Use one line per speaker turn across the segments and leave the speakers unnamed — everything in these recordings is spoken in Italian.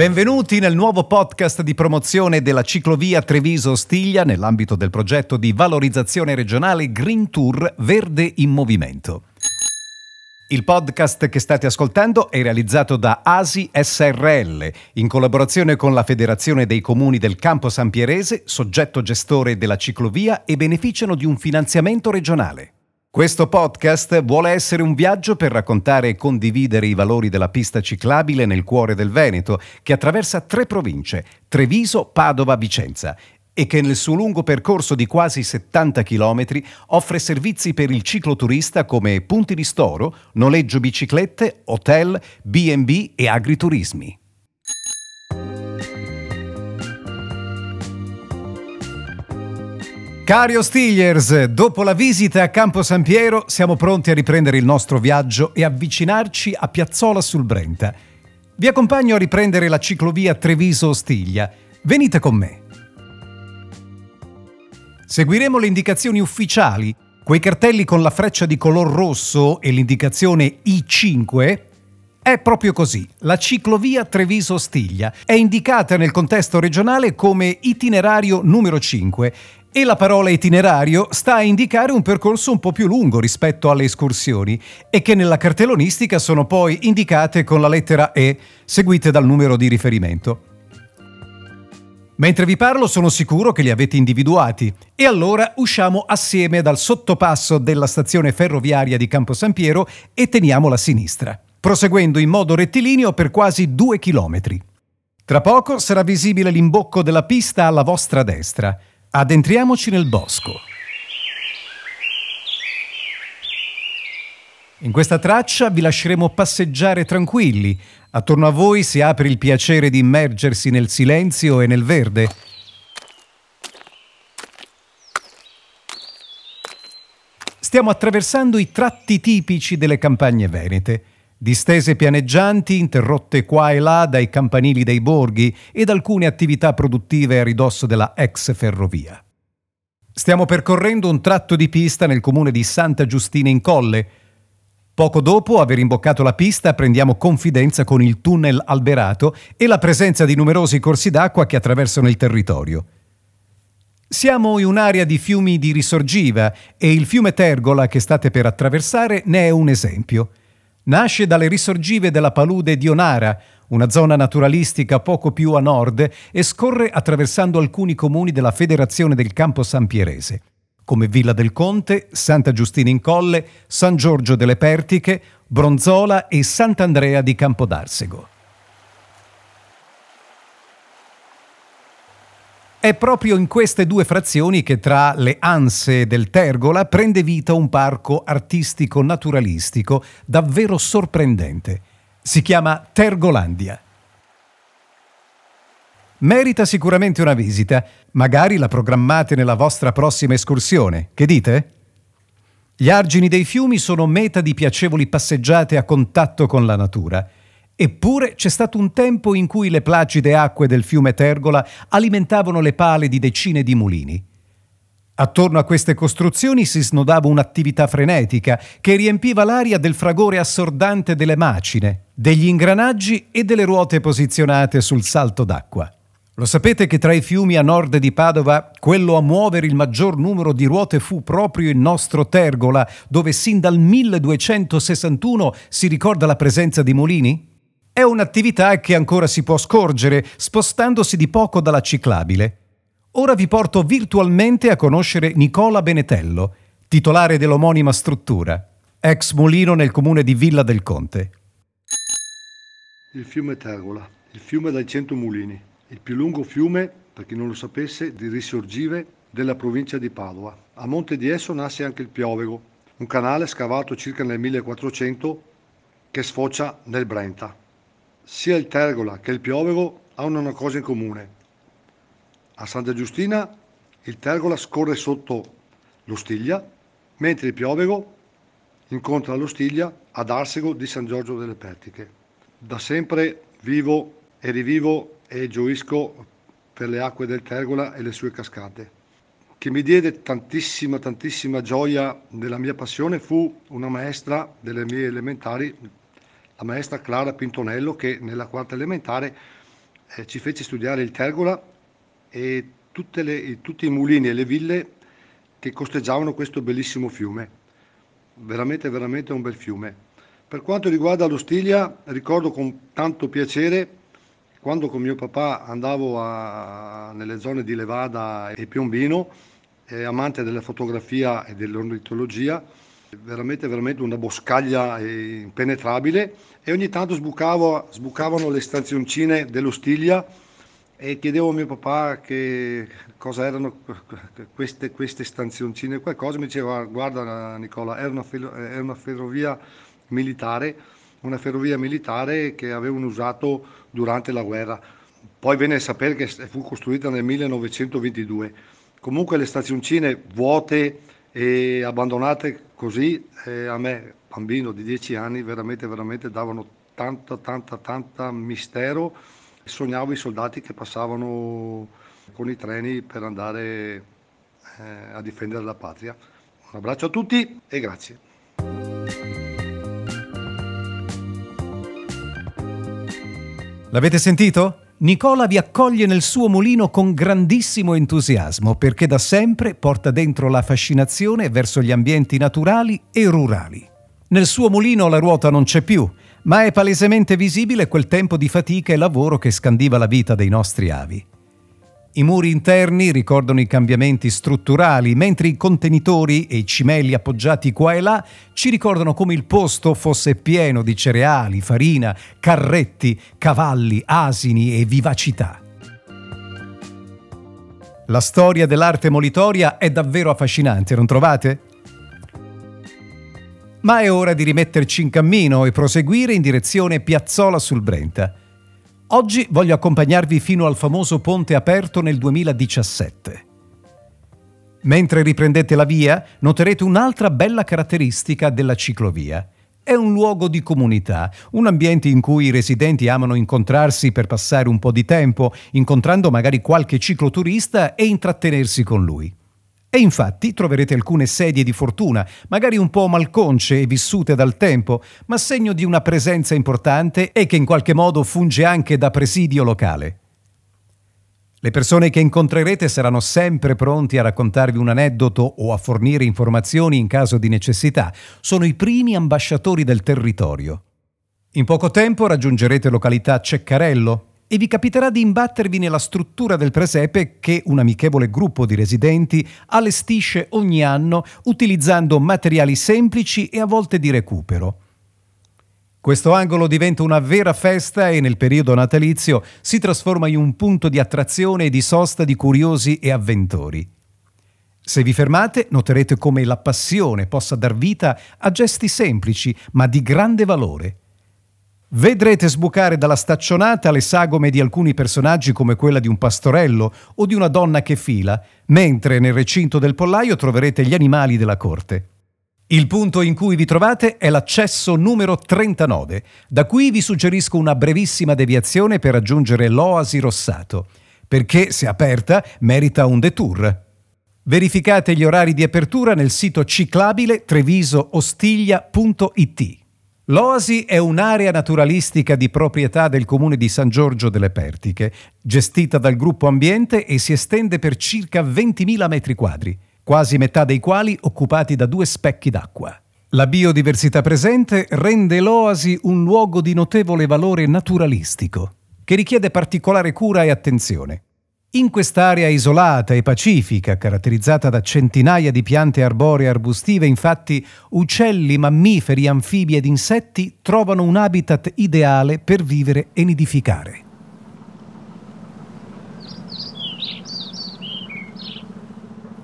Benvenuti nel nuovo podcast di promozione della ciclovia Treviso-Stiglia nell'ambito del progetto di valorizzazione regionale Green Tour Verde in Movimento. Il podcast che state ascoltando è realizzato da ASI SRL in collaborazione con la Federazione dei Comuni del Campo San Pierese, soggetto gestore della ciclovia e beneficiano di un finanziamento regionale. Questo podcast vuole essere un viaggio per raccontare e condividere i valori della pista ciclabile nel cuore del Veneto, che attraversa tre province, Treviso, Padova, Vicenza, e che nel suo lungo percorso di quasi 70 km offre servizi per il cicloturista come punti di storo, noleggio biciclette, hotel, B&B e agriturismi. Cari Steelers, dopo la visita a Campo San Piero siamo pronti a riprendere il nostro viaggio e avvicinarci a Piazzola sul Brenta. Vi accompagno a riprendere la ciclovia Treviso-Ostiglia. Venite con me. Seguiremo le indicazioni ufficiali, quei cartelli con la freccia di color rosso e l'indicazione I5 è proprio così. La ciclovia Treviso-Stiglia è indicata nel contesto regionale come itinerario numero 5 e la parola itinerario sta a indicare un percorso un po' più lungo rispetto alle escursioni e che nella cartellonistica sono poi indicate con la lettera E, seguite dal numero di riferimento. Mentre vi parlo sono sicuro che li avete individuati e allora usciamo assieme dal sottopasso della stazione ferroviaria di Campo San Piero e teniamo la sinistra, proseguendo in modo rettilineo per quasi due chilometri. Tra poco sarà visibile l'imbocco della pista alla vostra destra – Addentriamoci nel bosco. In questa traccia vi lasceremo passeggiare tranquilli. Attorno a voi si apre il piacere di immergersi nel silenzio e nel verde. Stiamo attraversando i tratti tipici delle campagne venete distese pianeggianti interrotte qua e là dai campanili dei borghi ed alcune attività produttive a ridosso della ex ferrovia. Stiamo percorrendo un tratto di pista nel comune di Santa Giustina in Colle. Poco dopo aver imboccato la pista prendiamo confidenza con il tunnel alberato e la presenza di numerosi corsi d'acqua che attraversano il territorio. Siamo in un'area di fiumi di risorgiva e il fiume Tergola che state per attraversare ne è un esempio. Nasce dalle risorgive della palude di Onara, una zona naturalistica poco più a nord, e scorre attraversando alcuni comuni della Federazione del Campo San Pierese, come Villa del Conte, Santa Giustina in Colle, San Giorgio delle Pertiche, Bronzola e Sant'Andrea di Campodarsego. È proprio in queste due frazioni che tra le anse del Tergola prende vita un parco artistico naturalistico davvero sorprendente. Si chiama Tergolandia. Merita sicuramente una visita, magari la programmate nella vostra prossima escursione. Che dite? Gli argini dei fiumi sono meta di piacevoli passeggiate a contatto con la natura Eppure c'è stato un tempo in cui le placide acque del fiume Tergola alimentavano le pale di decine di mulini. Attorno a queste costruzioni si snodava un'attività frenetica che riempiva l'aria del fragore assordante delle macine, degli ingranaggi e delle ruote posizionate sul salto d'acqua. Lo sapete che tra i fiumi a nord di Padova, quello a muovere il maggior numero di ruote fu proprio il nostro Tergola, dove sin dal 1261 si ricorda la presenza di mulini? È un'attività che ancora si può scorgere spostandosi di poco dalla ciclabile. Ora vi porto virtualmente a conoscere Nicola Benetello, titolare dell'omonima struttura, ex mulino nel comune di Villa del Conte.
Il fiume Tergola, il fiume dai cento mulini, il più lungo fiume, per chi non lo sapesse, di risorgive della provincia di Padova. A monte di esso nasce anche il Piovego, un canale scavato circa nel 1400 che sfocia nel Brenta. Sia il Tergola che il Piovego hanno una cosa in comune. A Santa Giustina il Tergola scorre sotto l'Ostiglia, mentre il Piovego incontra l'Ostiglia ad Arsego di San Giorgio delle Pertiche. Da sempre vivo e rivivo e gioisco per le acque del Tergola e le sue cascate. Che mi diede tantissima, tantissima gioia nella mia passione fu una maestra delle mie elementari la maestra Clara Pintonello che nella quarta elementare eh, ci fece studiare il Tergola e le, tutti i mulini e le ville che costeggiavano questo bellissimo fiume. Veramente, veramente un bel fiume. Per quanto riguarda l'Ostiglia, ricordo con tanto piacere quando con mio papà andavo a, nelle zone di Levada e Piombino, eh, amante della fotografia e dell'ornitologia, veramente, veramente una boscaglia impenetrabile e ogni tanto sbucavo, sbucavano le stazioncine dell'Ostiglia e chiedevo a mio papà che cosa erano queste, queste stanzioncine, qualcosa mi diceva guarda Nicola, è una, è una ferrovia militare, una ferrovia militare che avevano usato durante la guerra. Poi venne a sapere che fu costruita nel 1922. Comunque le stazioncine vuote e abbandonate così eh, a me, bambino di 10 anni, veramente, veramente davano tanta, tanta, tanta mistero sognavo i soldati che passavano con i treni per andare eh, a difendere la patria. Un abbraccio a tutti e grazie.
L'avete sentito? Nicola vi accoglie nel suo mulino con grandissimo entusiasmo perché da sempre porta dentro la fascinazione verso gli ambienti naturali e rurali. Nel suo mulino la ruota non c'è più, ma è palesemente visibile quel tempo di fatica e lavoro che scandiva la vita dei nostri avi. I muri interni ricordano i cambiamenti strutturali, mentre i contenitori e i cimeli appoggiati qua e là ci ricordano come il posto fosse pieno di cereali, farina, carretti, cavalli, asini e vivacità. La storia dell'arte molitoria è davvero affascinante, non trovate? Ma è ora di rimetterci in cammino e proseguire in direzione Piazzola sul Brenta. Oggi voglio accompagnarvi fino al famoso ponte aperto nel 2017. Mentre riprendete la via, noterete un'altra bella caratteristica della ciclovia. È un luogo di comunità, un ambiente in cui i residenti amano incontrarsi per passare un po' di tempo, incontrando magari qualche cicloturista e intrattenersi con lui. E infatti troverete alcune sedie di fortuna, magari un po' malconce e vissute dal tempo, ma segno di una presenza importante e che in qualche modo funge anche da presidio locale. Le persone che incontrerete saranno sempre pronti a raccontarvi un aneddoto o a fornire informazioni in caso di necessità. Sono i primi ambasciatori del territorio. In poco tempo raggiungerete località Ceccarello, e vi capiterà di imbattervi nella struttura del presepe che un amichevole gruppo di residenti allestisce ogni anno utilizzando materiali semplici e a volte di recupero. Questo angolo diventa una vera festa e nel periodo natalizio si trasforma in un punto di attrazione e di sosta di curiosi e avventori. Se vi fermate noterete come la passione possa dar vita a gesti semplici ma di grande valore. Vedrete sbucare dalla staccionata le sagome di alcuni personaggi come quella di un pastorello o di una donna che fila, mentre nel recinto del pollaio troverete gli animali della corte. Il punto in cui vi trovate è l'accesso numero 39. Da qui vi suggerisco una brevissima deviazione per raggiungere l'Oasi Rossato, perché se aperta merita un detour. Verificate gli orari di apertura nel sito ciclabile trevisoostiglia.it. L'Oasi è un'area naturalistica di proprietà del comune di San Giorgio delle Pertiche, gestita dal gruppo Ambiente e si estende per circa 20.000 metri quadri, quasi metà dei quali occupati da due specchi d'acqua. La biodiversità presente rende l'Oasi un luogo di notevole valore naturalistico, che richiede particolare cura e attenzione. In quest'area isolata e pacifica, caratterizzata da centinaia di piante arboree arbustive, infatti, uccelli, mammiferi, anfibi ed insetti trovano un habitat ideale per vivere e nidificare.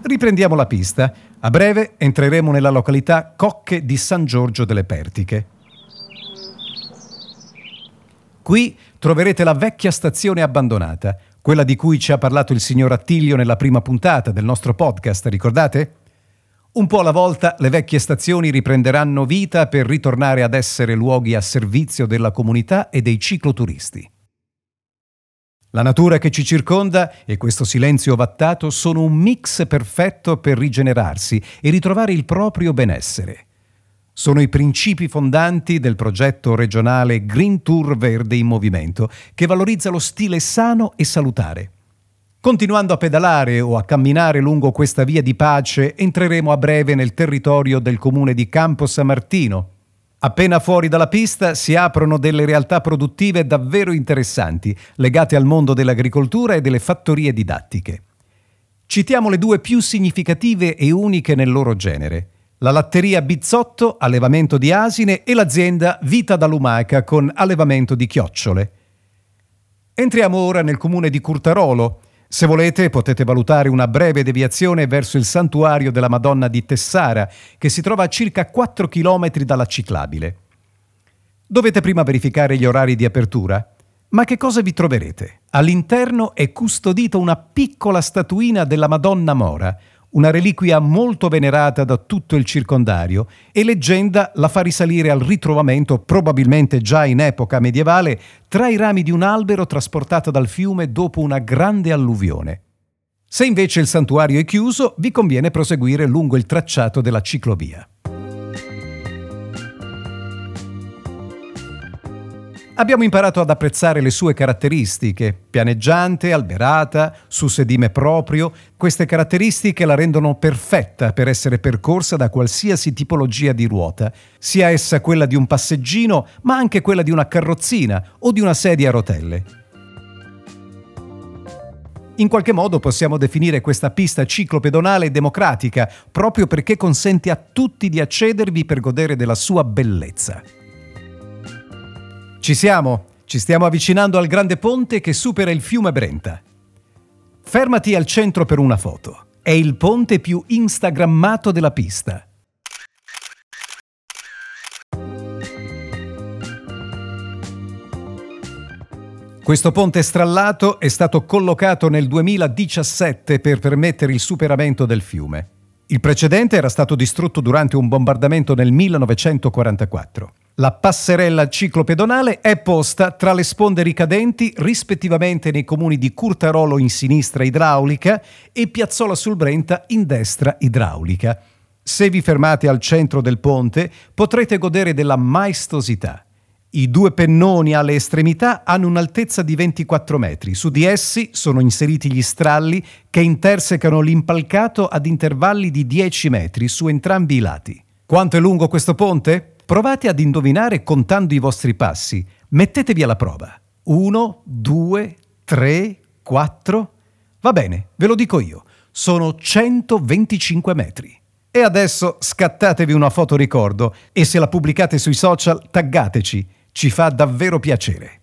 Riprendiamo la pista. A breve entreremo nella località Cocche di San Giorgio delle Pertiche. Qui troverete la vecchia stazione abbandonata, quella di cui ci ha parlato il signor Attilio nella prima puntata del nostro podcast, ricordate? Un po' alla volta le vecchie stazioni riprenderanno vita per ritornare ad essere luoghi a servizio della comunità e dei cicloturisti. La natura che ci circonda e questo silenzio ovattato sono un mix perfetto per rigenerarsi e ritrovare il proprio benessere. Sono i principi fondanti del progetto regionale Green Tour Verde in Movimento, che valorizza lo stile sano e salutare. Continuando a pedalare o a camminare lungo questa via di pace, entreremo a breve nel territorio del comune di Campo San Martino. Appena fuori dalla pista si aprono delle realtà produttive davvero interessanti, legate al mondo dell'agricoltura e delle fattorie didattiche. Citiamo le due più significative e uniche nel loro genere. La latteria Bizzotto, allevamento di asine, e l'azienda Vita da Lumaca con allevamento di chiocciole. Entriamo ora nel comune di Curtarolo, se volete potete valutare una breve deviazione verso il santuario della Madonna di Tessara, che si trova a circa 4 km dalla ciclabile. Dovete prima verificare gli orari di apertura. Ma che cosa vi troverete? All'interno è custodita una piccola statuina della Madonna Mora, una reliquia molto venerata da tutto il circondario e leggenda la fa risalire al ritrovamento, probabilmente già in epoca medievale, tra i rami di un albero trasportato dal fiume dopo una grande alluvione. Se invece il santuario è chiuso, vi conviene proseguire lungo il tracciato della ciclovia. Abbiamo imparato ad apprezzare le sue caratteristiche, pianeggiante, alberata, su sedime proprio. Queste caratteristiche la rendono perfetta per essere percorsa da qualsiasi tipologia di ruota, sia essa quella di un passeggino, ma anche quella di una carrozzina o di una sedia a rotelle. In qualche modo possiamo definire questa pista ciclopedonale democratica, proprio perché consente a tutti di accedervi per godere della sua bellezza. Ci siamo? Ci stiamo avvicinando al grande ponte che supera il fiume Brenta. Fermati al centro per una foto. È il ponte più instagrammato della pista. Questo ponte strallato è stato collocato nel 2017 per permettere il superamento del fiume. Il precedente era stato distrutto durante un bombardamento nel 1944. La passerella ciclopedonale è posta tra le sponde ricadenti rispettivamente nei comuni di Curtarolo in sinistra idraulica e Piazzola sul Brenta in destra idraulica. Se vi fermate al centro del ponte potrete godere della maestosità. I due pennoni alle estremità hanno un'altezza di 24 metri. Su di essi sono inseriti gli stralli che intersecano l'impalcato ad intervalli di 10 metri su entrambi i lati. Quanto è lungo questo ponte? Provate ad indovinare contando i vostri passi. Mettetevi alla prova. Uno, due, tre, quattro. Va bene, ve lo dico io. Sono 125 metri. E adesso scattatevi una foto ricordo e se la pubblicate sui social taggateci. Ci fa davvero piacere.